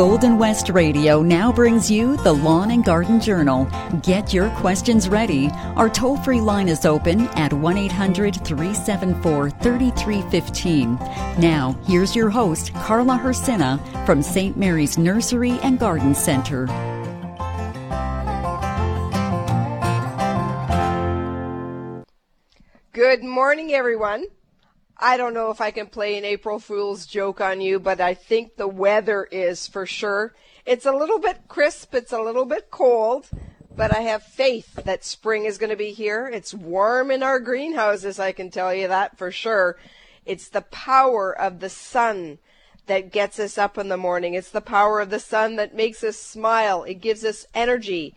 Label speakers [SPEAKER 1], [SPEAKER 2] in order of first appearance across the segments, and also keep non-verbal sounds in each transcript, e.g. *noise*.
[SPEAKER 1] Golden West Radio now brings you the Lawn and Garden Journal. Get your questions ready. Our toll free line is open at 1 800 374 3315. Now, here's your host, Carla Hrycyna from St. Mary's Nursery and Garden Center.
[SPEAKER 2] Good morning, everyone. I don't know if I can play an April Fool's joke on you, but I think the weather is for sure. It's a little bit crisp, it's a little bit cold, but I have faith that spring is going to be here. It's warm in our greenhouses, I can tell you that for sure. It's the power of the sun that gets us up in the morning. It's the power of the sun that makes us smile. It gives us energy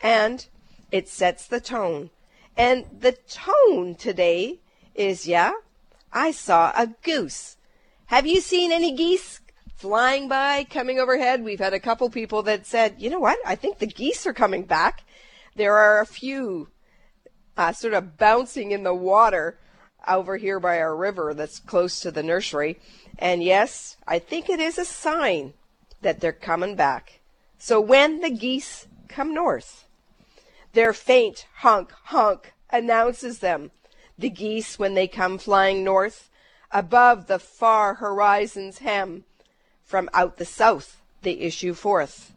[SPEAKER 2] and it sets the tone. And the tone today is, yeah, I saw a goose. Have you seen any geese flying by, coming overhead? We've had a couple people that said, you know what? I think the geese are coming back. There are a few uh, sort of bouncing in the water over here by our river that's close to the nursery. And yes, I think it is a sign that they're coming back. So when the geese come north, their faint honk honk announces them the geese when they come flying north, above the far horizon's hem. From out the south they issue forth.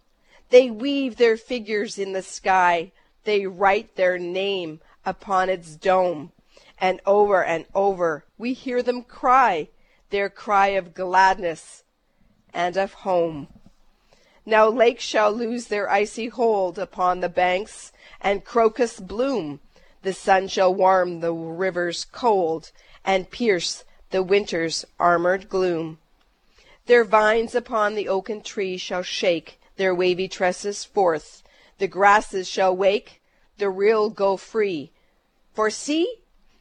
[SPEAKER 2] They weave their figures in the sky, they write their name upon its dome, and over and over we hear them cry their cry of gladness and of home. Now lakes shall lose their icy hold upon the banks, and crocus bloom the sun shall warm the rivers cold and pierce the winter's armored gloom. Their vines upon the oaken tree shall shake their wavy tresses forth. The grasses shall wake, the rill go free. For see,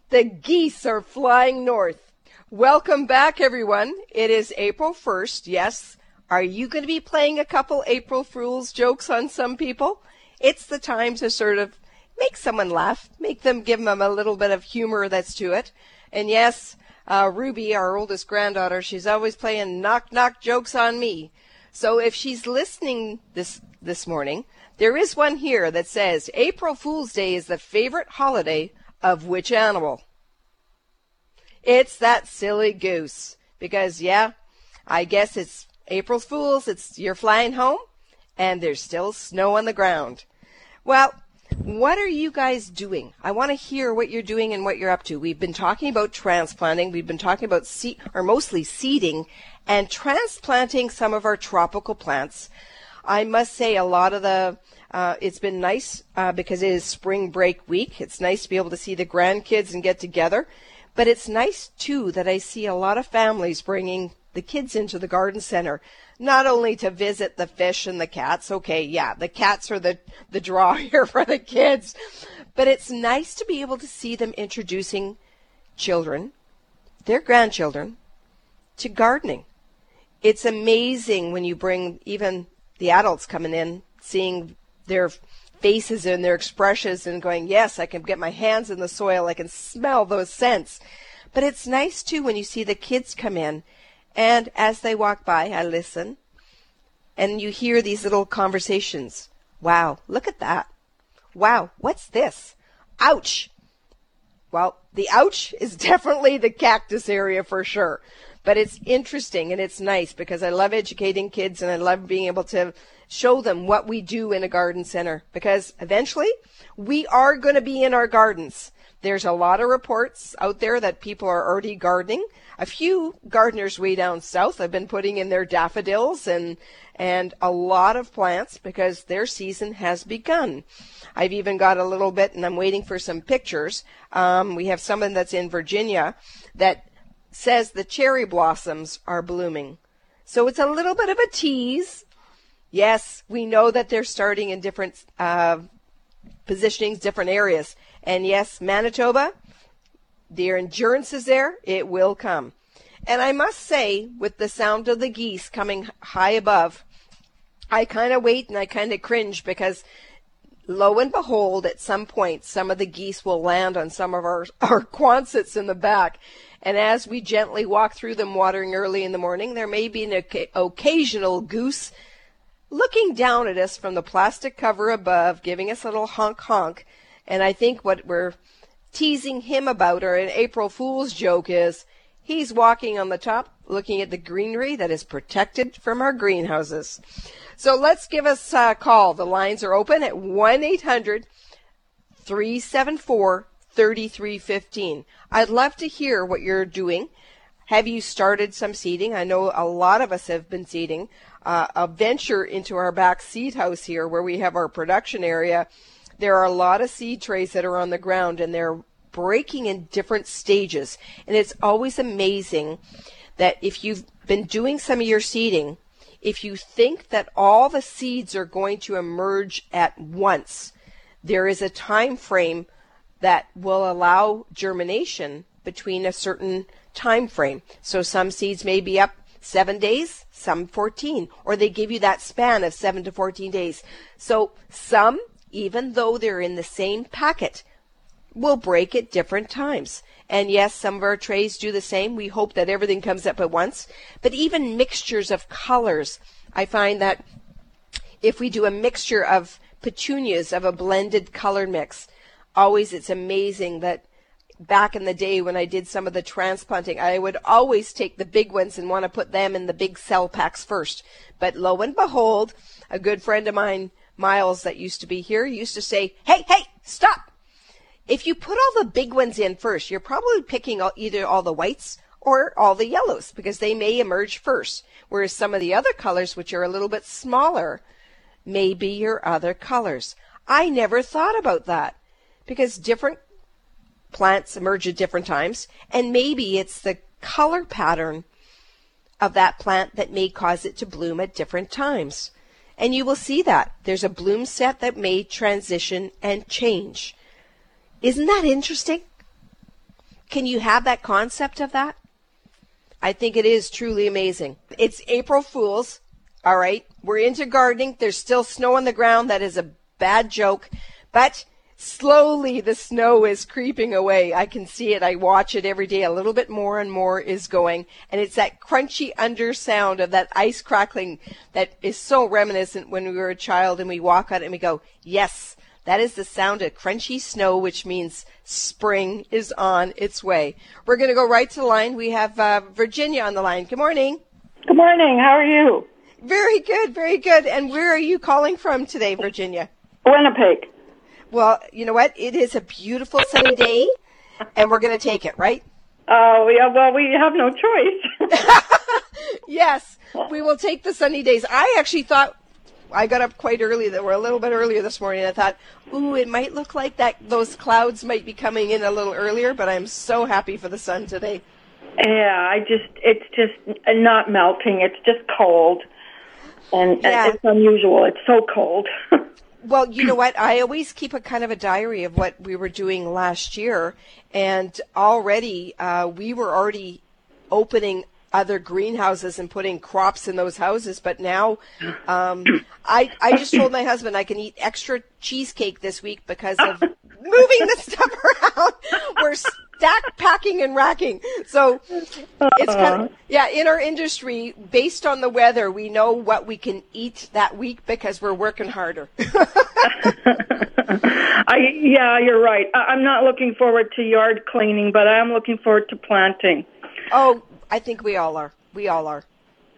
[SPEAKER 2] the geese are flying north. Welcome back, everyone. It is April 1st. Yes. Are you going to be playing a couple April Fool's jokes on some people? It's the time to sort of make someone laugh, make them give them a little bit of humor that's to it. And yes, uh, Ruby, our oldest granddaughter, she's always playing knock knock jokes on me. So if she's listening this this morning, there is one here that says April Fool's Day is the favorite holiday of which animal? It's that silly goose. Because yeah, I guess it's April Fool's, it's you're flying home and there's still snow on the ground. Well, what are you guys doing? I want to hear what you're doing and what you're up to. We've been talking about transplanting. We've been talking about seed, or mostly seeding and transplanting some of our tropical plants. I must say a lot of the uh, it's been nice uh, because it is spring break week. It's nice to be able to see the grandkids and get together. But it's nice too that I see a lot of families bringing the kids into the garden center not only to visit the fish and the cats. Okay, yeah, the cats are the, the draw *laughs* here for the kids, but it's nice to be able to see them introducing children, their grandchildren, to gardening. It's amazing when you bring even the adults coming in, seeing their faces and their expressions and going, yes, I can get my hands in the soil. I can smell those scents. But it's nice too when you see the kids come in and as they walk by, I listen. And you hear these little conversations. Wow, look at that. Wow, what's this? Ouch. Well, the ouch is *laughs* definitely the cactus area for sure. But it's interesting and it's nice because I love educating kids and I love being able to show them what we do in a garden center because eventually we are going to be in our gardens. There's a lot of reports out there that people are already gardening. A few gardeners way down south have been putting in their daffodils and and a lot of plants because their season has begun. I've even got a little bit, and I'm waiting for some pictures. Um, we have someone that's in Virginia that says the cherry blossoms are blooming. So it's a little bit of a tease. Yes, we know that they're starting in different uh, positionings, different areas. And yes, Manitoba, the endurance is there. It will come. And I must say, with the sound of the geese coming high above, I kind of wait and I kind of cringe because lo and behold, at some point, some of the geese will land on some of our, *laughs* our quonsets in the back. And as we gently walk through them watering early in the morning, there may be an occasional goose looking down at us from the plastic cover above, giving us a little honk honk. And I think what we're teasing him about, or an April Fool's joke, is he's walking on the top, looking at the greenery that is protected from our greenhouses. So let's give us a call. The lines are open at 1 800 374 3315. I'd love to hear what you're doing. Have you started some seeding? I know a lot of us have been seeding. Uh, a venture into our back seed house here where we have our production area. There are a lot of seed trays that are on the ground and they're breaking in different stages. And it's always amazing that if you've been doing some of your seeding, if you think that all the seeds are going to emerge at once, there is a time frame that will allow germination between a certain time frame. So some seeds may be up seven days, some 14, or they give you that span of seven to 14 days. So some, even though they're in the same packet, will break at different times. And yes, some of our trays do the same. We hope that everything comes up at once. But even mixtures of colors, I find that if we do a mixture of petunias of a blended color mix, always it's amazing that back in the day when I did some of the transplanting, I would always take the big ones and want to put them in the big cell packs first. But lo and behold, a good friend of mine, Miles, that used to be here, used to say, Hey, hey, stop! If you put all the big ones in first, you're probably picking all, either all the whites or all the yellows because they may emerge first. Whereas some of the other colors, which are a little bit smaller, may be your other colors. I never thought about that because different plants emerge at different times, and maybe it's the color pattern of that plant that may cause it to bloom at different times. And you will see that. There's a bloom set that may transition and change. Isn't that interesting? Can you have that concept of that? I think it is truly amazing. It's April Fools. All right. We're into gardening. There's still snow on the ground. That is a bad joke. But slowly the snow is creeping away. I can see it. I watch it every day. A little bit more and more is going. And it's that crunchy under sound of that ice crackling that is so reminiscent when we were a child and we walk on it and we go, yes, that is the sound of crunchy snow, which means spring is on its way. We're going to go right to the line. We have uh, Virginia on the line. Good morning.
[SPEAKER 3] Good morning. How are you?
[SPEAKER 2] Very good, very good. And where are you calling from today, Virginia?
[SPEAKER 3] Winnipeg.
[SPEAKER 2] Well, you know what? It is a beautiful sunny day, and we're going to take it, right?
[SPEAKER 3] Oh, yeah, well, we have no choice. *laughs*
[SPEAKER 2] yes, we will take the sunny days. I actually thought I got up quite early. That were a little bit earlier this morning. I thought, ooh, it might look like that those clouds might be coming in a little earlier. But I'm so happy for the sun today.
[SPEAKER 3] Yeah, I just it's just not melting. It's just cold, and yeah. it's unusual. It's so cold. *laughs*
[SPEAKER 2] well, you know what? I always keep a kind of a diary of what we were doing last year, and already uh, we were already opening other greenhouses and putting crops in those houses. But now, um, I I just told my husband I can eat extra cheesecake this week because of *laughs* moving the stuff around. We're stack packing and racking. So it's kind of yeah. In our industry, based on the weather, we know what we can eat that week because we're working harder. *laughs*
[SPEAKER 3] I yeah, you're right. I, I'm not looking forward to yard cleaning, but I am looking forward to planting.
[SPEAKER 2] Oh, I think we all are. We all are.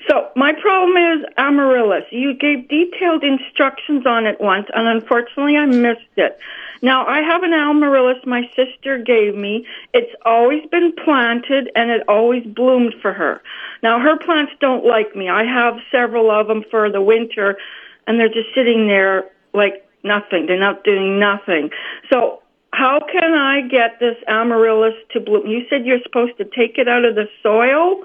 [SPEAKER 3] So my problem is amaryllis. You gave detailed instructions on it once, and unfortunately I missed it. Now I have an amaryllis my sister gave me. It's always been planted, and it always bloomed for her. Now her plants don't like me. I have several of them for the winter, and they're just sitting there like nothing. They're not doing nothing. So how can I get this amaryllis to bloom? You said you're supposed to take it out of the soil.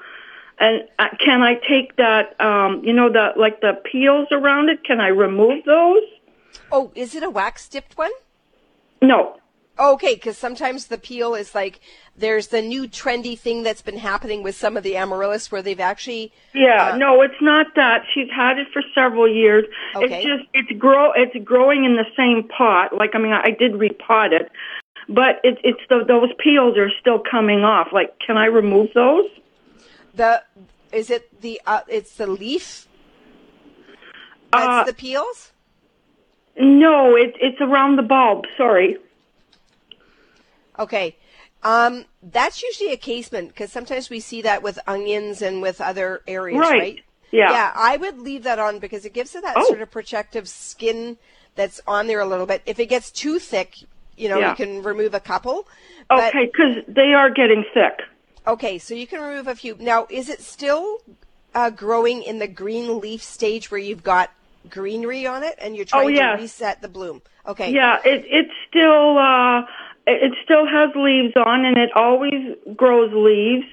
[SPEAKER 3] And uh, can I take that, um, you know, the like the peels around it? Can I remove those?
[SPEAKER 2] Oh, is it a wax dipped one?
[SPEAKER 3] No.
[SPEAKER 2] Okay, because sometimes the peel is like there's the new trendy thing that's been happening with some of the amaryllis where they've actually
[SPEAKER 3] Yeah,
[SPEAKER 2] uh,
[SPEAKER 3] no, it's not that. She's had it for several years.
[SPEAKER 2] Okay.
[SPEAKER 3] It's just it's grow it's growing in the same pot. Like I mean, I did repot it, but it, it's the, those peels are still coming off. Like, can I remove those?
[SPEAKER 2] the is it the uh, it's the leaf that's
[SPEAKER 3] Uh,
[SPEAKER 2] the peels.
[SPEAKER 3] No, it, it's around the bulb. Sorry.
[SPEAKER 2] Okay. Um, that's usually a casement because sometimes we see that with onions and with other areas,
[SPEAKER 3] Right.
[SPEAKER 2] right?
[SPEAKER 3] Yeah.
[SPEAKER 2] Yeah, I would leave that on because it gives it that
[SPEAKER 3] Oh.
[SPEAKER 2] sort of protective skin that's on there a little bit. If it gets too thick, you know,
[SPEAKER 3] Yeah.
[SPEAKER 2] you can remove a couple. But,
[SPEAKER 3] Okay, because they are getting thick.
[SPEAKER 2] Okay, so you can remove a few. Now, is it still uh, growing in the green leaf stage where you've got greenery on it and you're trying
[SPEAKER 3] Oh, yes.
[SPEAKER 2] to reset the bloom? Okay.
[SPEAKER 3] Yeah, it it still uh it it still has leaves on and it always grows leaves.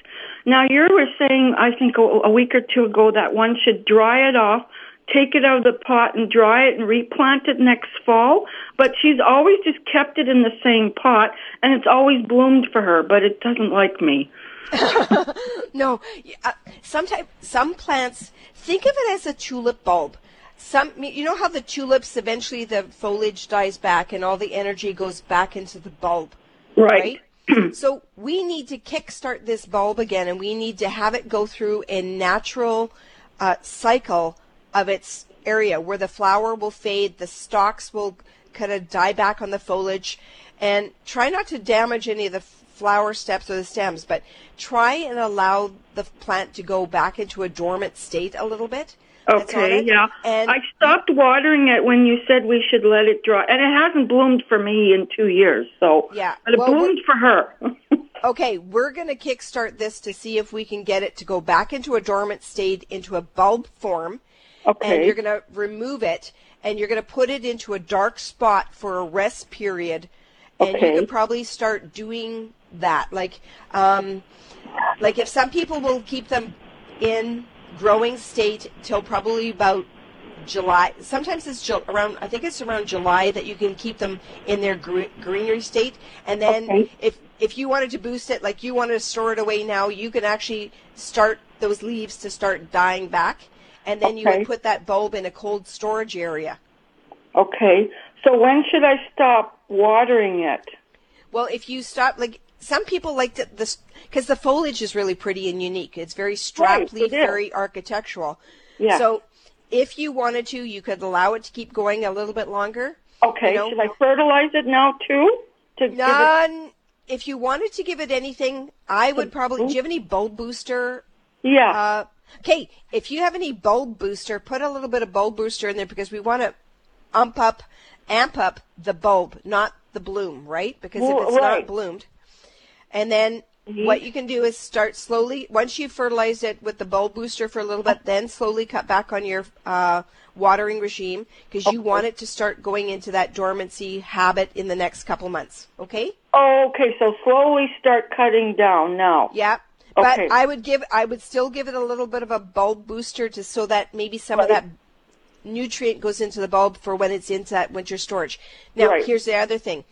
[SPEAKER 3] Now you were saying I think a, a week or two ago that one should dry it off, take it out of the pot and dry it and replant it next fall, but she's always just kept it in the same pot and it's always bloomed for her, but it doesn't like me. *laughs*
[SPEAKER 2] No, uh, sometimes some plants think of it as a tulip bulb. Some, you know how the tulips eventually the foliage dies back and all the energy goes back into the bulb,
[SPEAKER 3] Right.
[SPEAKER 2] right? *clears throat* so we need to kickstart this bulb again, and we need to have it go through a natural uh, cycle of its area where the flower will fade, the stalks will kind of die back on the foliage, and try not to damage any of the flower steps or the stems, but try and allow the plant to go back into a dormant state a little bit.
[SPEAKER 3] Okay, yeah.
[SPEAKER 2] And
[SPEAKER 3] I stopped watering it when you said we should let it dry, and it hasn't bloomed for me in two years. So,
[SPEAKER 2] Yeah.
[SPEAKER 3] but it
[SPEAKER 2] Well,
[SPEAKER 3] bloomed for her. *laughs*
[SPEAKER 2] Okay, we're going to kickstart this to see if we can get it to go back into a dormant state, into a bulb form.
[SPEAKER 3] Okay.
[SPEAKER 2] And you're going to remove it and you're going to put it into a dark spot for a rest period. And
[SPEAKER 3] Okay.
[SPEAKER 2] you can probably start doing that. Like, um, like if some people will keep them in growing state till probably about July. Sometimes it's Ju- around. I think it's around July that you can keep them in their gre- greenery state. And then
[SPEAKER 3] Okay.
[SPEAKER 2] if if you wanted to boost it, like you wanted to store it away now, you can actually start those leaves to start dying back, and then you would put that bulb in a cold storage area.
[SPEAKER 3] Okay. So when should I stop watering it?
[SPEAKER 2] Well, if you stop, like some people like this because the foliage is really pretty and unique. It's very strap leaf, very architectural.
[SPEAKER 3] Yeah.
[SPEAKER 2] So if you wanted to, you could allow it to keep going a little bit longer.
[SPEAKER 3] Okay.
[SPEAKER 2] You know?
[SPEAKER 3] Should I fertilize it now too? To give it,
[SPEAKER 2] None. If you wanted to give it anything, I would probably. Do you have any bulb booster?
[SPEAKER 3] yeah.
[SPEAKER 2] Uh, okay, if you have any bulb booster, put a little bit of bulb booster in there because we want to ump up, amp up the bulb, not the bloom, right? Because if it's
[SPEAKER 3] right.
[SPEAKER 2] not bloomed, and then what you can do is start slowly. Once you've fertilized it with the bulb booster for a little bit, then slowly cut back on your uh, watering regime because you
[SPEAKER 3] Okay.
[SPEAKER 2] want it to start going into that dormancy habit in the next couple months. Okay.
[SPEAKER 3] oh, okay. So slowly start cutting down now.
[SPEAKER 2] Yeah. But
[SPEAKER 3] Okay.
[SPEAKER 2] I would give I would still give it a little bit of a bulb booster to so that maybe some of that nutrient goes into the bulb for when it's into that winter storage. Now
[SPEAKER 3] Right.
[SPEAKER 2] here's the other thing.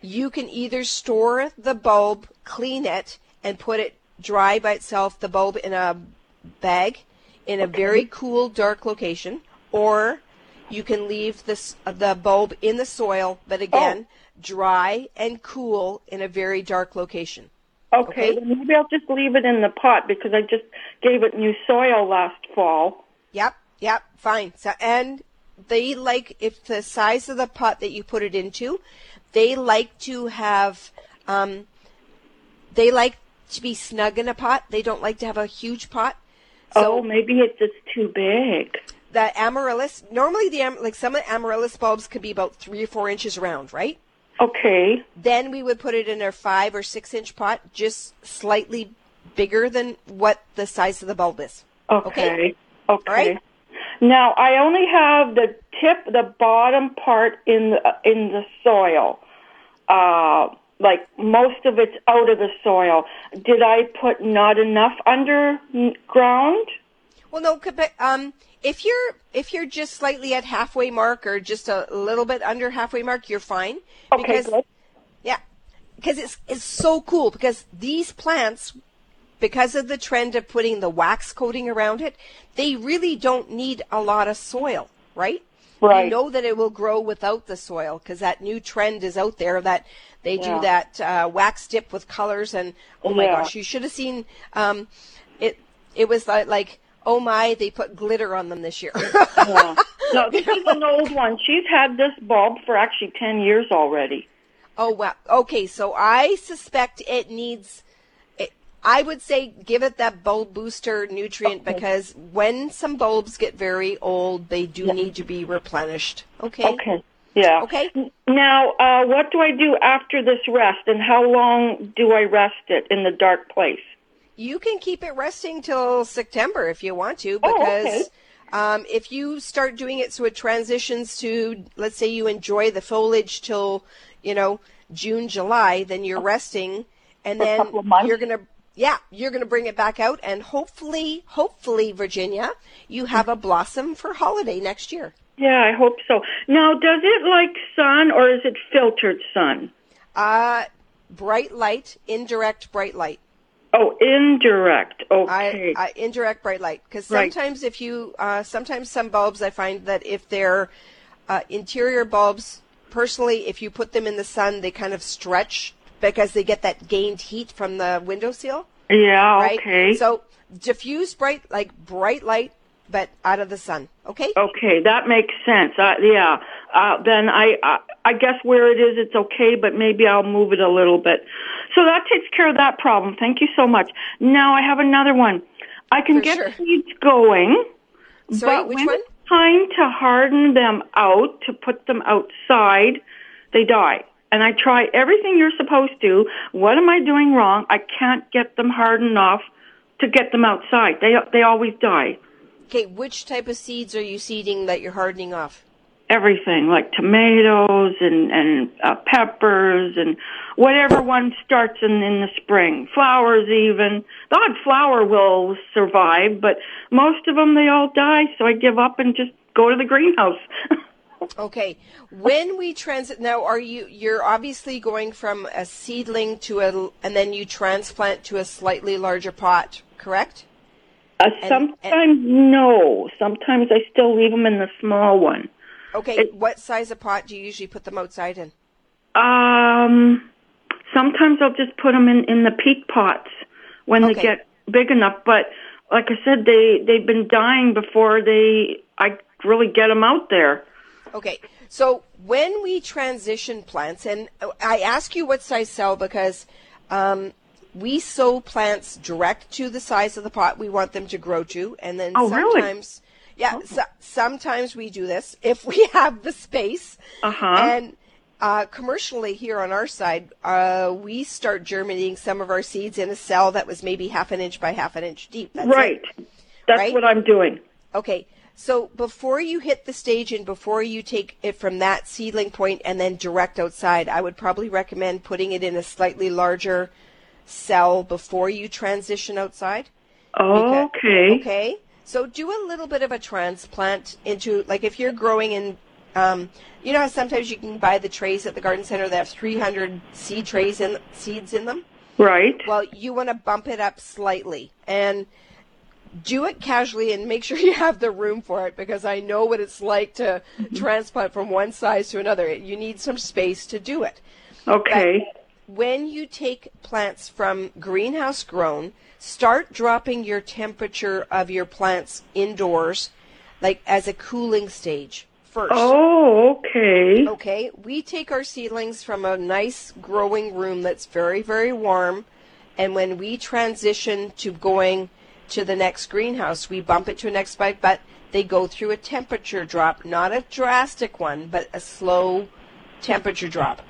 [SPEAKER 2] You can either store the bulb, clean it, and put it dry by itself, the bulb in a bag in a very cool, dark location, or you can leave this the bulb in the soil, but oh. again, dry and cool in a very dark location.
[SPEAKER 3] Okay.
[SPEAKER 2] Okay.
[SPEAKER 3] Maybe I'll just leave it in the pot because I just gave it new soil last fall.
[SPEAKER 2] Yep, yep, fine. So, and they like if the size of the pot that you put it into, they like to have, um, they like to be snug in a pot. They don't like to have a huge pot. So
[SPEAKER 3] oh, maybe it's just too big.
[SPEAKER 2] the amaryllis, normally the like some of the amaryllis bulbs could be about three or four inches around, right?
[SPEAKER 3] Okay.
[SPEAKER 2] Then we would put it in a five or six inch pot, just slightly bigger than what the size of the bulb is.
[SPEAKER 3] Okay. Okay.
[SPEAKER 2] right.
[SPEAKER 3] Now I only have the tip, the bottom part in the in the soil. Uh, like most of it's out of the soil. Did I put not enough underground?
[SPEAKER 2] Well, no, but um, if you're if you're just slightly at halfway mark or just a little bit under halfway mark, you're fine.
[SPEAKER 3] Okay,
[SPEAKER 2] because
[SPEAKER 3] good.
[SPEAKER 2] yeah, because it's it's so cool because these plants because of the trend of putting the wax coating around it, they really don't need a lot of soil, right?
[SPEAKER 3] Right.
[SPEAKER 2] You know that it will grow without the soil because that new trend is out there that they
[SPEAKER 3] Yeah.
[SPEAKER 2] do that uh, wax dip with colors and oh my
[SPEAKER 3] Yeah.
[SPEAKER 2] gosh, you should have seen um, it. It was like, like oh my, they put glitter on them this year.
[SPEAKER 3] Yeah. No, this is an old one. She's had this bulb for actually 10 years already.
[SPEAKER 2] Oh wow. Okay, so I suspect it needs. I would say give it that bulb booster nutrient
[SPEAKER 3] Okay.
[SPEAKER 2] because when some bulbs get very old, they do need to be replenished. Okay.
[SPEAKER 3] Okay. Yeah.
[SPEAKER 2] Okay.
[SPEAKER 3] Now, uh, what do I do after this rest, and how long do I rest it in the dark place?
[SPEAKER 2] You can keep it resting till September if you want to,
[SPEAKER 3] Oh,
[SPEAKER 2] because
[SPEAKER 3] okay.
[SPEAKER 2] um, if you start doing it so it transitions to, let's say you enjoy the foliage till, you know, June, July, then you're resting, and
[SPEAKER 3] For
[SPEAKER 2] then
[SPEAKER 3] couple of months?
[SPEAKER 2] Yeah, you're gonna bring it back out, and hopefully, hopefully, Virginia, you have a blossom for holiday next year.
[SPEAKER 3] Yeah, I hope so. Now, does it like sun, or is it filtered sun?
[SPEAKER 2] Uh, bright light, indirect bright light.
[SPEAKER 3] Oh, indirect. Okay.
[SPEAKER 2] I, I indirect bright light because
[SPEAKER 3] Right.
[SPEAKER 2] sometimes if you uh, sometimes some bulbs I find that if they're uh, interior bulbs personally if you put them in the sun they kind of stretch because they get that gained heat from the windowsill
[SPEAKER 3] yeah.
[SPEAKER 2] right
[SPEAKER 3] Okay.
[SPEAKER 2] so diffuse bright like bright light but out of the sun okay
[SPEAKER 3] Okay, that makes sense. Uh, yeah. Uh, then I, I, I guess where it is, it's okay, but maybe I'll move it a little bit. So that takes care of that problem. Thank you so much. Now I have another one. I can
[SPEAKER 2] For
[SPEAKER 3] get
[SPEAKER 2] sure.
[SPEAKER 3] seeds going,
[SPEAKER 2] sorry
[SPEAKER 3] but
[SPEAKER 2] which
[SPEAKER 3] when
[SPEAKER 2] one
[SPEAKER 3] it's time to harden them out, to put them outside, they die. And I try everything you're supposed to. What am I doing wrong? I can't get them hard enough to get them outside. They, they always die.
[SPEAKER 2] okay which type of seeds are you seeding that you're hardening off
[SPEAKER 3] everything like tomatoes and and uh, peppers and whatever one starts in in the spring flowers even the odd flower will survive but most of them they all die so i give up and just go to the greenhouse *laughs*
[SPEAKER 2] Okay. When we transit now, are you you're obviously going from a seedling to a and then you transplant to a slightly larger pot, correct?
[SPEAKER 3] uh, sometimes no sometimes i still leave them in the small one
[SPEAKER 2] Okay.
[SPEAKER 3] It-
[SPEAKER 2] what size of pot do you usually put them outside in?
[SPEAKER 3] um sometimes i'll just put them in in the peat pots when they get big enough but like i said they they've been dying before they i really get them out there
[SPEAKER 2] Okay. So when we transition plants, and I ask you what size cell because um, we sow plants direct to the size of the pot we want them to grow to, and then
[SPEAKER 3] Oh, really?
[SPEAKER 2] sometimes, yeah, so, sometimes we do this if we *laughs* have the space.
[SPEAKER 3] Uh-huh.
[SPEAKER 2] And uh, commercially here on our side, uh, we start germinating some of our seeds in a cell that was maybe half an inch by half an inch deep. That's it.
[SPEAKER 3] right. That's
[SPEAKER 2] Right?
[SPEAKER 3] what I'm doing.
[SPEAKER 2] Okay. So before you hit the stage and before you take it from that seedling point and then direct outside, I would probably recommend putting it in a slightly larger cell before you transition outside. Because-
[SPEAKER 3] Okay.
[SPEAKER 2] Okay. So do a little bit of a transplant into like if you're growing in um, you know how sometimes you can buy the trays at the garden center that have 300 seed trays and seeds in them?
[SPEAKER 3] Right.
[SPEAKER 2] Well, you want to bump it up slightly and do it casually and make sure *laughs* you have the room for it because I know what it's like to mm-hmm. transplant from one size to another. You need some space to do it.
[SPEAKER 3] Okay.
[SPEAKER 2] When you take plants from greenhouse grown, start dropping your temperature of your plants indoors, like as a cooling stage first.
[SPEAKER 3] Oh, okay.
[SPEAKER 2] Okay, we take our seedlings from a nice growing room that's very, very warm, and when we transition to going to the next greenhouse, we bump it to a next spike, but they go through a temperature drop, not a drastic one, but a slow temperature drop.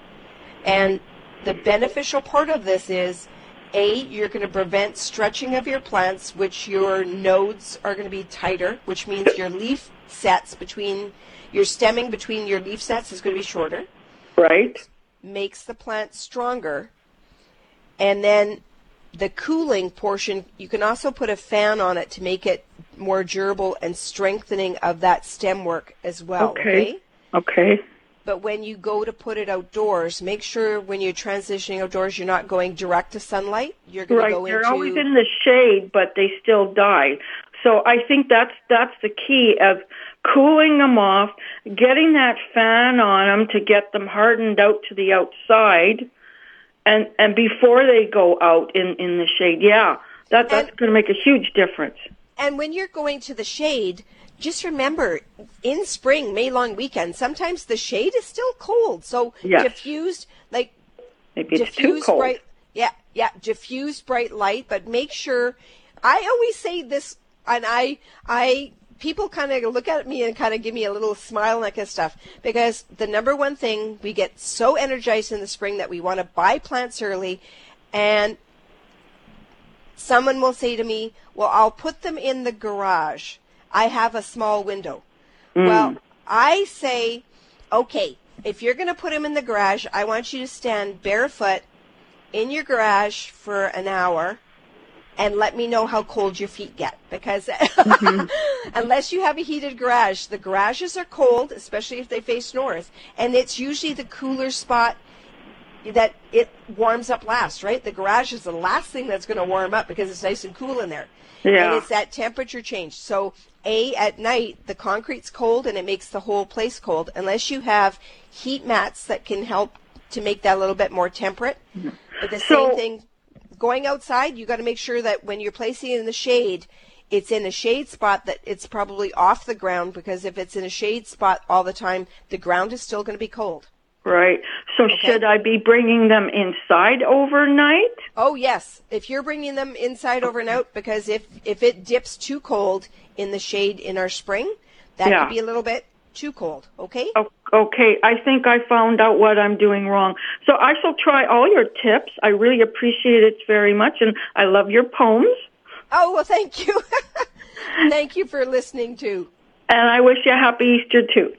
[SPEAKER 2] And the beneficial part of this is A, you're going to prevent stretching of your plants, which your nodes are going to be tighter, which means your leaf sets between your stemming between your leaf sets is going to be shorter,
[SPEAKER 3] Right.
[SPEAKER 2] makes the plant stronger. And then the cooling portion, you can also put a fan on it to make it more durable and strengthening of that stem work as well.
[SPEAKER 3] Okay. Okay.
[SPEAKER 2] but when you go to put it outdoors, make sure when you're transitioning outdoors, you're not going direct to sunlight. You're going
[SPEAKER 3] right.
[SPEAKER 2] to go
[SPEAKER 3] They're
[SPEAKER 2] into
[SPEAKER 3] always in the shade, but they still die. So I think that's that's the key of cooling them off, getting that fan on them to get them hardened out to the outside, and and before they go out in in the shade. Yeah, that that's going to make a huge difference.
[SPEAKER 2] And when you're going to the shade, just remember in spring, May long weekend, sometimes the shade is still cold. So
[SPEAKER 3] Yes.
[SPEAKER 2] diffused, like
[SPEAKER 3] Maybe it's too
[SPEAKER 2] diffused
[SPEAKER 3] cold.
[SPEAKER 2] bright, yeah, yeah, diffused bright light, but make sure. I always say this, and I, I, people kind of look at me and kind of give me a little smile and that kind of stuff because the number one thing we get so energized in the spring that we want to buy plants early, and someone will say to me, "Well, I'll put them in the garage. I have a small window." Mm. Well, I say, "Okay, if you're going to put them in the garage, I want you to stand barefoot in your garage for an hour." And let me know how cold your feet get because mm-hmm. *laughs* unless you have a heated garage, the garages are cold, especially if they face north, and it's usually the cooler spot that it warms up last, right? The garage is the last thing that's going to warm up because it's nice and cool in there.
[SPEAKER 3] Yeah.
[SPEAKER 2] And it's that temperature change. So, A, at night, the concrete's cold and it makes the whole place cold unless you have heat mats that can help to make that a little bit more temperate. Mm-hmm. But the
[SPEAKER 3] So-
[SPEAKER 2] same thing, going outside, you got to make sure that when you're placing it in the shade, it's in a shade spot that it's probably off the ground because if it's in a shade spot all the time, the ground is still going to be cold.
[SPEAKER 3] Right. So should I be bringing them inside overnight?
[SPEAKER 2] Oh yes, if you're bringing them inside overnight, because if if it dips too cold in the shade in our spring, that
[SPEAKER 3] Yeah.
[SPEAKER 2] could be a little bit too cold. Okay.
[SPEAKER 3] Okay, I think I found out what I'm doing wrong. So I shall try all your tips. I really appreciate it very much, and I love your poems.
[SPEAKER 2] Oh well, thank you. *laughs* thank you for listening too.
[SPEAKER 3] And I wish you a happy Easter too.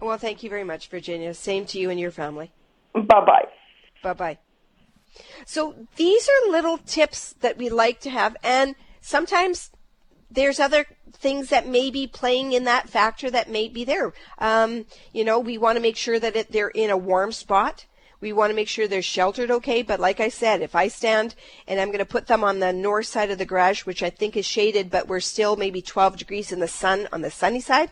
[SPEAKER 2] Well, thank you very much, Virginia. Same to you and your family.
[SPEAKER 3] Bye bye.
[SPEAKER 2] Bye bye. So these are little tips that we like to have, and sometimes there's other things that may be playing in that factor that may be there. Um, you know, we want to make sure that it, they're in a warm spot. We want to make sure they're sheltered okay. But like I said, if I stand and I'm going to put them on the north side of the garage, which I think is shaded, but we're still maybe 12 degrees in the sun on the sunny side,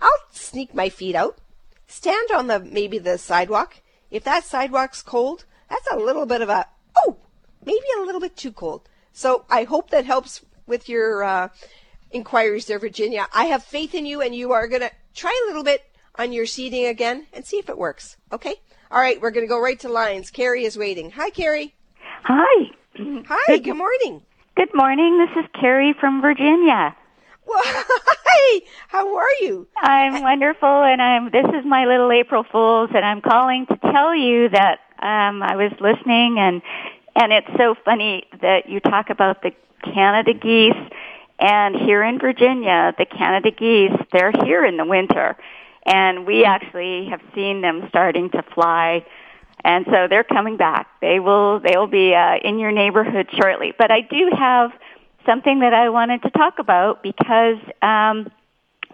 [SPEAKER 2] I'll sneak my feet out, stand on the maybe the sidewalk. If that sidewalk's cold, that's a little bit of a oh, maybe a little bit too cold. So I hope that helps with your uh, inquiries there, Virginia. I have faith in you, and you are gonna try a little bit on your seating again and see if it works. Okay. All right, we're gonna go right to lines. Carrie is waiting. Hi, Carrie.
[SPEAKER 4] Hi.
[SPEAKER 2] Hi. Good morning.
[SPEAKER 4] Good morning. This is Carrie from Virginia.
[SPEAKER 2] Well, *laughs* hi. How are you?
[SPEAKER 4] I'm wonderful, and I'm. This is my little April Fools, and I'm calling to tell you that um, I was listening, and and it's so funny that you talk about the Canada geese, and here in Virginia, the Canada geese they're here in the winter, and we actually have seen them starting to fly. And so they're coming back. They will. They will be uh, in your neighborhood shortly. But I do have something that I wanted to talk about because um,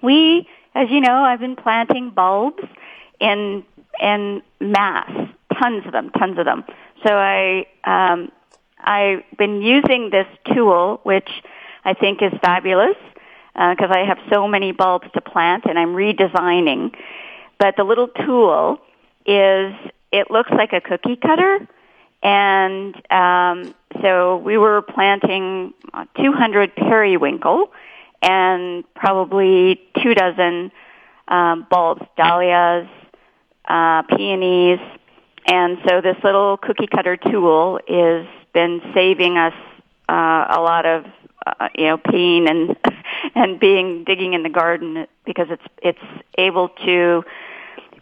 [SPEAKER 4] we, as you know, I've been planting bulbs in in mass, tons of them, tons of them. So I um, I've been using this tool, which I think is fabulous because I have so many bulbs to plant, and I'm redesigning. But the little tool is it looks like a cookie cutter and um, so we were planting uh, 200 periwinkle and probably two dozen um, bulbs, dahlias, uh, peonies, and so this little cookie cutter tool has been saving us uh, a lot of uh, you know peeing and *laughs* and being digging in the garden because it's it's able to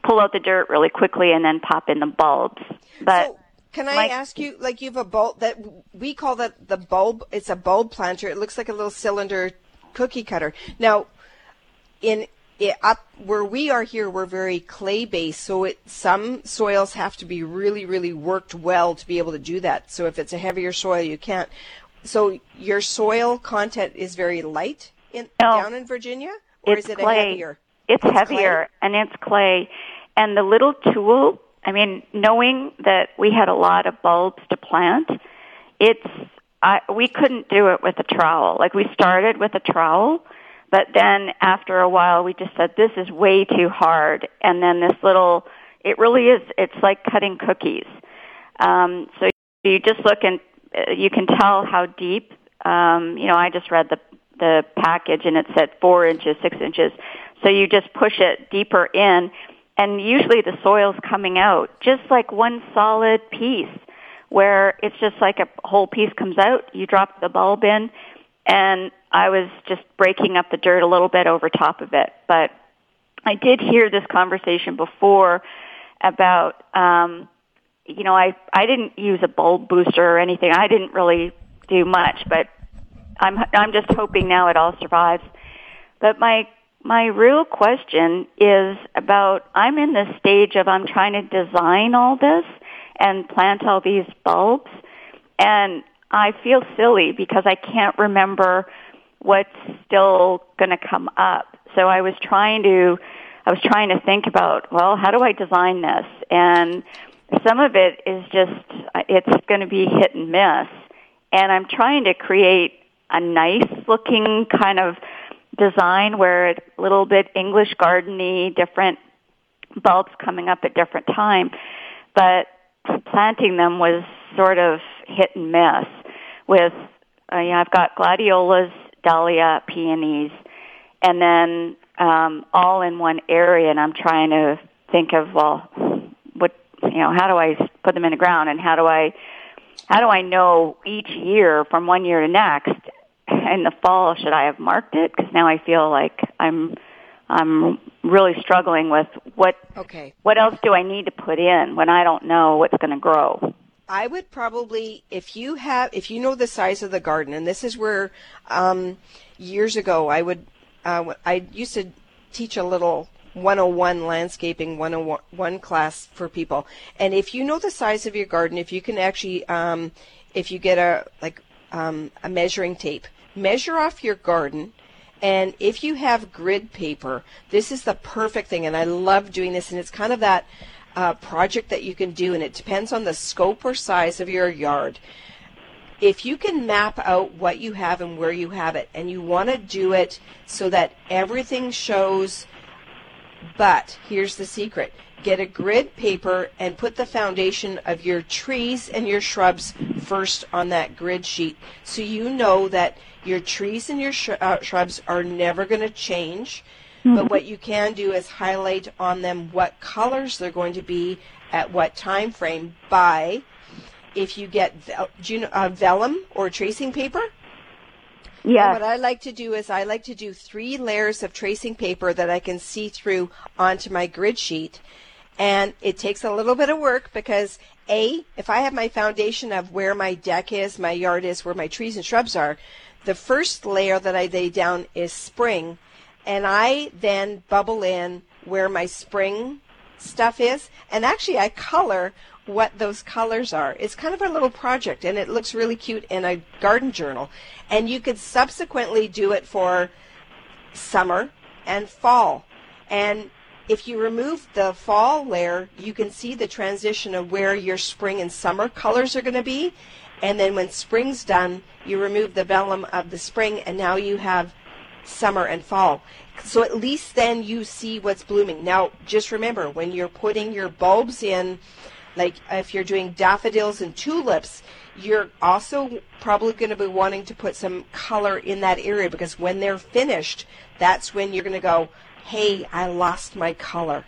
[SPEAKER 4] pull out the dirt really quickly and then pop in the bulbs. But
[SPEAKER 2] So, can I
[SPEAKER 4] my-
[SPEAKER 2] ask you, like, you have a bulb that we call that the bulb? It's a bulb planter. It looks like a little cylinder cookie cutter. Now, in it, up where we are here, we're very clay based, so it some soils have to be really, really worked well to be able to do that. So if it's a heavier soil, you can't. So your soil content is very light in
[SPEAKER 4] No.
[SPEAKER 2] down in Virginia, or is it
[SPEAKER 4] clay.
[SPEAKER 2] a heavier?
[SPEAKER 4] It's,
[SPEAKER 2] It's
[SPEAKER 4] heavier and it's clay. And the little tool, I mean, knowing that we had a lot of bulbs to plant, it's, I, we couldn't do it with a trowel. Like we started with a trowel, but then after a while we just said, this is way too hard. And then this little, it really is, it's like cutting cookies. Um, so you just look and you can tell how deep, um, you know, I just read the, the package and it said four inches, six inches. So you just push it deeper in and usually the soil's coming out just like one solid piece where it's just like a whole piece comes out, you drop the bulb in, and I was just breaking up the dirt a little bit over top of it. But I did hear this conversation before about, um, you know, I I didn't use a bulb booster or anything. I didn't really do much, but I'm I'm just hoping now it all survives. But my my real question is about I'm in the stage of I'm trying to design all this and plant all these bulbs and I feel silly because I can't remember what's still going to come up. So I was trying to I was trying to think about, well, how do I design this? And some of it is just it's going to be hit and miss. And I'm trying to create a nice looking kind of design where it's a little bit English gardeny, different bulbs coming up at different time. But planting them was sort of hit and miss with, uh, you know, I've got gladiolas, dahlia, peonies, and then um, all in one area, and I'm trying to think of, well, you know, how do I put them in the ground, and how do I, how do I know each year from one year to next? In the fall, should I have marked it? Because now I feel like I'm I'm really struggling with what
[SPEAKER 2] okay.
[SPEAKER 4] what else do I need to put in when I don't know what's going to grow.
[SPEAKER 2] I would probably, if you have, if you know the size of the garden, and this is where um, years ago I would, uh, I used to teach a little 101 landscaping 101 class for people, and if you know the size of your garden, if you can actually, um, if you get a like um, a measuring tape, measure off your garden and if you have grid paper, this is the perfect thing. And I love doing this. And it's kind of that uh, project that you can do. And it depends on the scope or size of your yard. If you can map out what you have and where you have it, and you want to do it so that everything shows, but here's the secret get a grid paper and put the foundation of your trees and your shrubs first on that grid sheet so you know that your trees and your sh- uh, shrubs are never going to change. Mm-hmm. But what you can do is highlight on them what colors they're going to be at what time frame by if you get do you know, uh, vellum or tracing paper.
[SPEAKER 4] Yeah.
[SPEAKER 2] What I like to do is I like to do three layers of tracing paper that I can see through onto my grid sheet. And it takes a little bit of work because A, if I have my foundation of where my deck is, my yard is, where my trees and shrubs are, the first layer that I lay down is spring, and I then bubble in where my spring stuff is, and actually I color what those colors are. It's kind of a little project, and it looks really cute in a garden journal. And you could subsequently do it for summer and fall. And if you remove the fall layer, you can see the transition of where your spring and summer colors are going to be. And then when spring's done, you remove the vellum of the spring, and now you have summer and fall. So at least then you see what's blooming. Now, just remember when you're putting your bulbs in, like if you're doing daffodils and tulips, you're also probably going to be wanting to put some color in that area because when they're finished, that's when you're going to go, hey, I lost my color.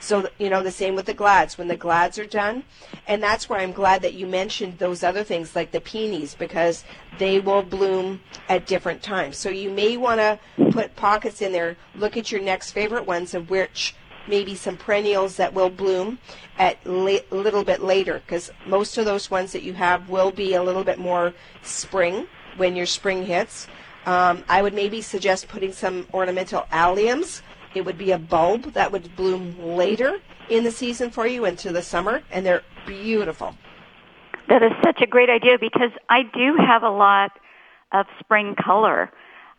[SPEAKER 2] So, you know, the same with the glads. When the glads are done, and that's why I'm glad that you mentioned those other things like the peonies because they will bloom at different times. So you may want to put pockets in there. Look at your next favorite ones of which maybe some perennials that will bloom at a little bit later because most of those ones that you have will be a little bit more spring when your spring hits. Um, I would maybe suggest putting some ornamental alliums it would be a bulb that would bloom later in the season for you into the summer, and they're beautiful.
[SPEAKER 4] That is such a great idea because I do have a lot of spring color.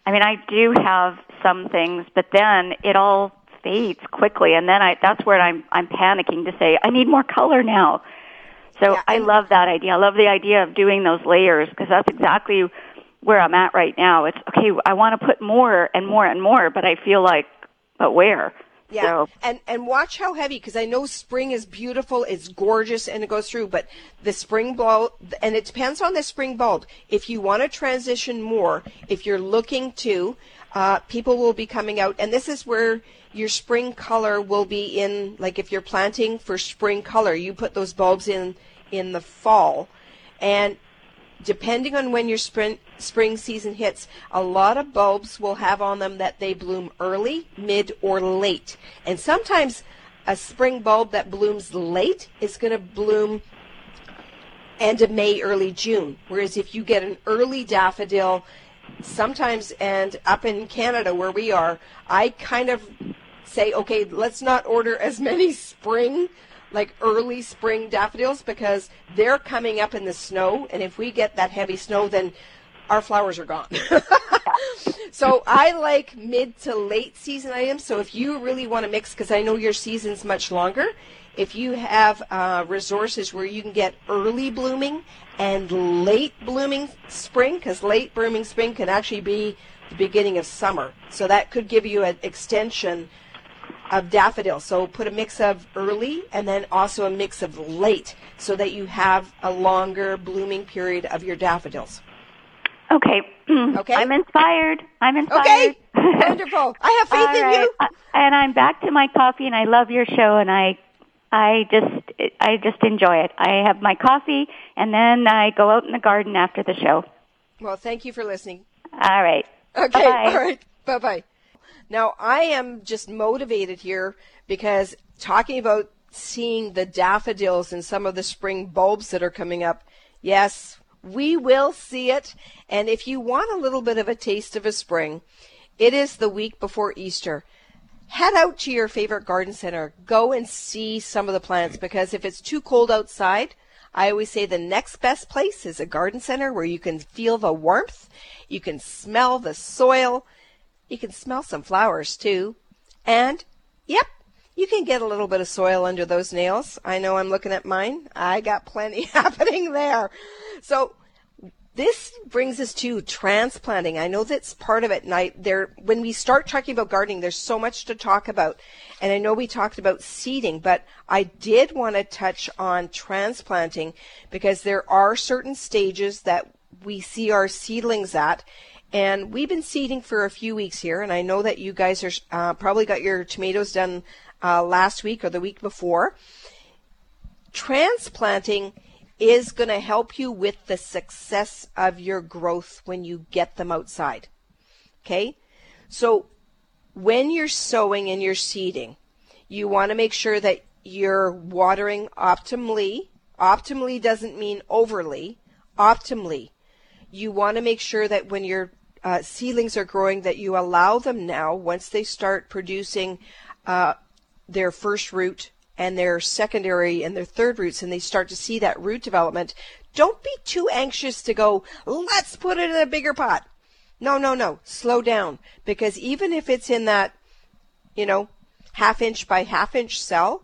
[SPEAKER 4] I mean, I do have some things, but then it all fades quickly, and then I that's where I'm I'm panicking to say I need more color now. So
[SPEAKER 2] Yeah,
[SPEAKER 4] I love that idea. I love the idea of doing those layers because that's exactly where I'm at right now. It's okay. I want to put more and more and more, but I feel like, but where?
[SPEAKER 2] Yeah,
[SPEAKER 4] So,
[SPEAKER 2] and and watch how heavy because I know spring is beautiful, it's gorgeous, and it goes through. But the spring bulb, and it depends on the spring bulb. If you want to transition more, if you're looking to, uh, people will be coming out, and this is where your spring color will be in. Like if you're planting for spring color, you put those bulbs in in the fall, and depending on when your spring spring season hits, a lot of bulbs will have on them that they bloom early, mid, or late. And sometimes a spring bulb that blooms late is going to bloom end of May, early June. Whereas if you get an early daffodil, sometimes, and up in Canada where we are, I kind of say, okay, let's not order as *laughs* many spring, like early spring daffodils because they're coming up in the snow. And if we get that heavy snow, then our flowers are gone. *laughs* so I like mid to late season items. So if you really want to mix, because I know your season's much longer, if you have uh, resources where you can get early blooming and late blooming spring, because late blooming spring can actually be the beginning of summer. So that could give you an extension of daffodils. So put a mix of early and then also a mix of late so that you have a longer blooming period of your daffodils.
[SPEAKER 4] okay. *clears throat*
[SPEAKER 2] Okay.
[SPEAKER 4] I'm inspired. I'm inspired.
[SPEAKER 2] Okay. Wonderful. I have faith *laughs*
[SPEAKER 4] All
[SPEAKER 2] in
[SPEAKER 4] right.
[SPEAKER 2] you.
[SPEAKER 4] And I'm back to my coffee, and I love your show, and I, I just, I just enjoy it. I have my coffee, and then I go out in the garden after the show.
[SPEAKER 2] Well, thank you for listening.
[SPEAKER 4] All right.
[SPEAKER 2] Okay.
[SPEAKER 4] Bye-bye.
[SPEAKER 2] All right. Bye bye. Now, I am just motivated here because talking about seeing the daffodils and some of the spring bulbs that are coming up, yes, we will see it. And if you want a little bit of a taste of a spring, it is the week before Easter. Head out to your favorite garden center. Go and see some of the plants because if it's too cold outside, I always say the next best place is a garden center where you can feel the warmth, you can smell the soil, you can smell some flowers too. And, yep, you can get a little bit of soil under those nails. I know I'm looking at mine. I got plenty *laughs* happening there. So, this brings us to transplanting. I know that's part of it. And I, there, when we start talking about gardening, there's so much to talk about. And I know we talked about seeding, but I did want to touch on transplanting because there are certain stages that we see our seedlings at. And we've been seeding for a few weeks here, and I know that you guys are uh, probably got your tomatoes done uh, last week or the week before. Transplanting is going to help you with the success of your growth when you get them outside. Okay? So when you're sowing and you're seeding, you want to make sure that you're watering optimally. Optimally doesn't mean overly, optimally. You want to make sure that when your uh, seedlings are growing, that you allow them now, once they start producing uh, their first root and their secondary and their third roots, and they start to see that root development, don't be too anxious to go, let's put it in a bigger pot. No, no, no. Slow down. Because even if it's in that, you know, half inch by half inch cell,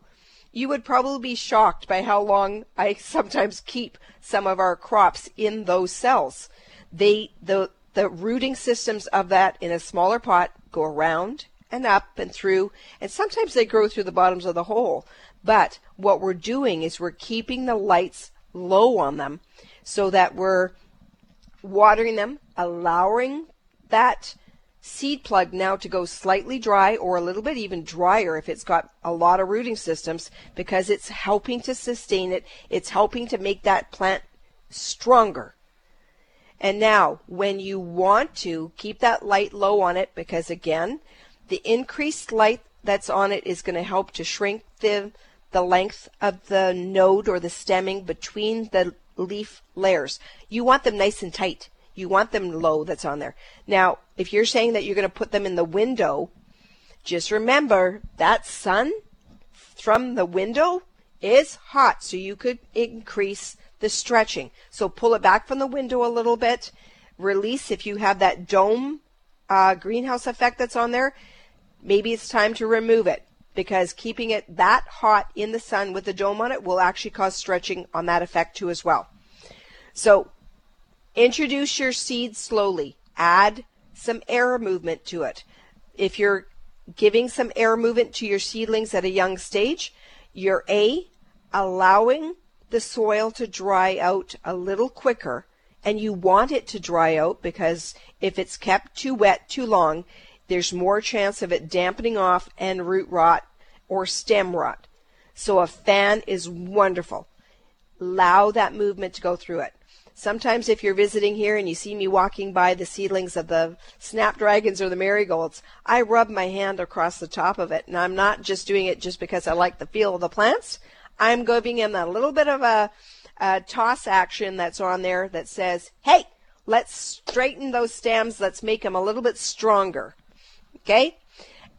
[SPEAKER 2] you would probably be shocked by how long I *laughs* sometimes keep some of our crops in those cells. They, the, the rooting systems of that in a smaller pot go around and up and through, and sometimes they grow through the bottoms of the hole. But what we're doing is we're keeping the lights low on them so that we're watering them, allowing that seed plug now to go slightly dry or a little bit even drier if it's got a lot of rooting systems because it's helping to sustain it. It's helping to make that plant stronger. And now, when you want to keep that light low on it, because again, the increased light that's on it is going to help to shrink the the length of the node or the stemming between the leaf layers. You want them nice and tight. You want them low that's on there. Now, if you're saying that you're going to put them in the window, just remember that sun from the window is hot, so you could increase the stretching. So pull it back from the window a little bit. Release if you have that dome uh, greenhouse effect that's on there. Maybe it's time to remove it because keeping it that hot in the sun with the dome on it will actually cause stretching on that effect too as well. So introduce your seed slowly. Add some air movement to it. If you're giving some air movement to your seedlings at a young stage, you're A, allowing the soil to dry out a little quicker and you want it to dry out because if it's kept too wet too long, there's more chance of it dampening off and root rot or stem rot. So a fan is wonderful. Allow that movement to go through it. Sometimes if you're visiting here and you see me walking by the seedlings of the snapdragons or the marigolds, I rub my hand across the top of it. And I'm not just doing it just because I like the feel of the plants. I'm giving them a little bit of a, a toss action that's on there that says, hey, let's straighten those stems. Let's make them a little bit stronger. Okay?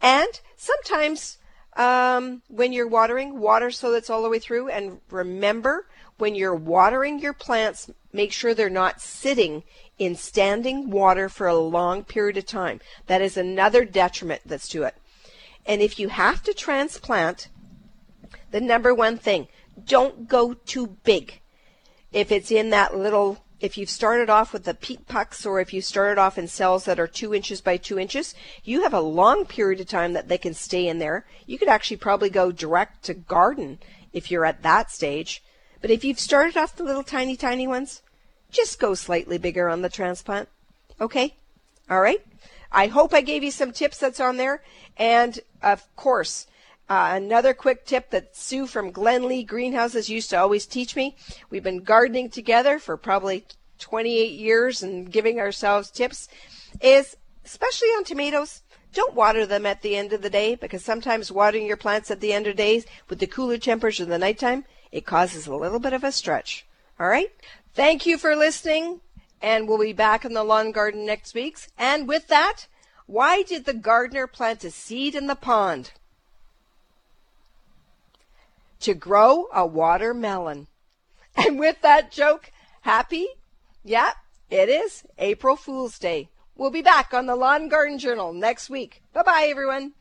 [SPEAKER 2] And sometimes um, when you're watering, water so that's all the way through. And remember, when you're watering your plants, make sure they're not sitting in standing water for a long period of time. That is another detriment that's to it. And if you have to transplant, the number one thing, don't go too big. If it's in that little if you've started off with the peat pucks or if you started off in cells that are two inches by two inches, you have a long period of time that they can stay in there. You could actually probably go direct to garden if you're at that stage. But if you've started off the little tiny, tiny ones, just go slightly bigger on the transplant. Okay? All right? I hope I gave you some tips that's on there. And of course, uh, another quick tip that Sue from Glenlea Greenhouses used to always teach me. We've been gardening together for probably 28 years and giving ourselves tips is especially on tomatoes. Don't water them at the end of the day because sometimes watering your plants at the end of the day with the cooler temperatures in the nighttime, it causes a little bit of a stretch. All right? Thank you for listening and we'll be back in the lawn garden next week. And with that, why did the gardener plant a seed in the pond? To grow a watermelon. *laughs* And with that joke, happy? Yeah, it is April Fool's Day. We'll be back on the Lawn Garden Journal next week. Bye bye, everyone.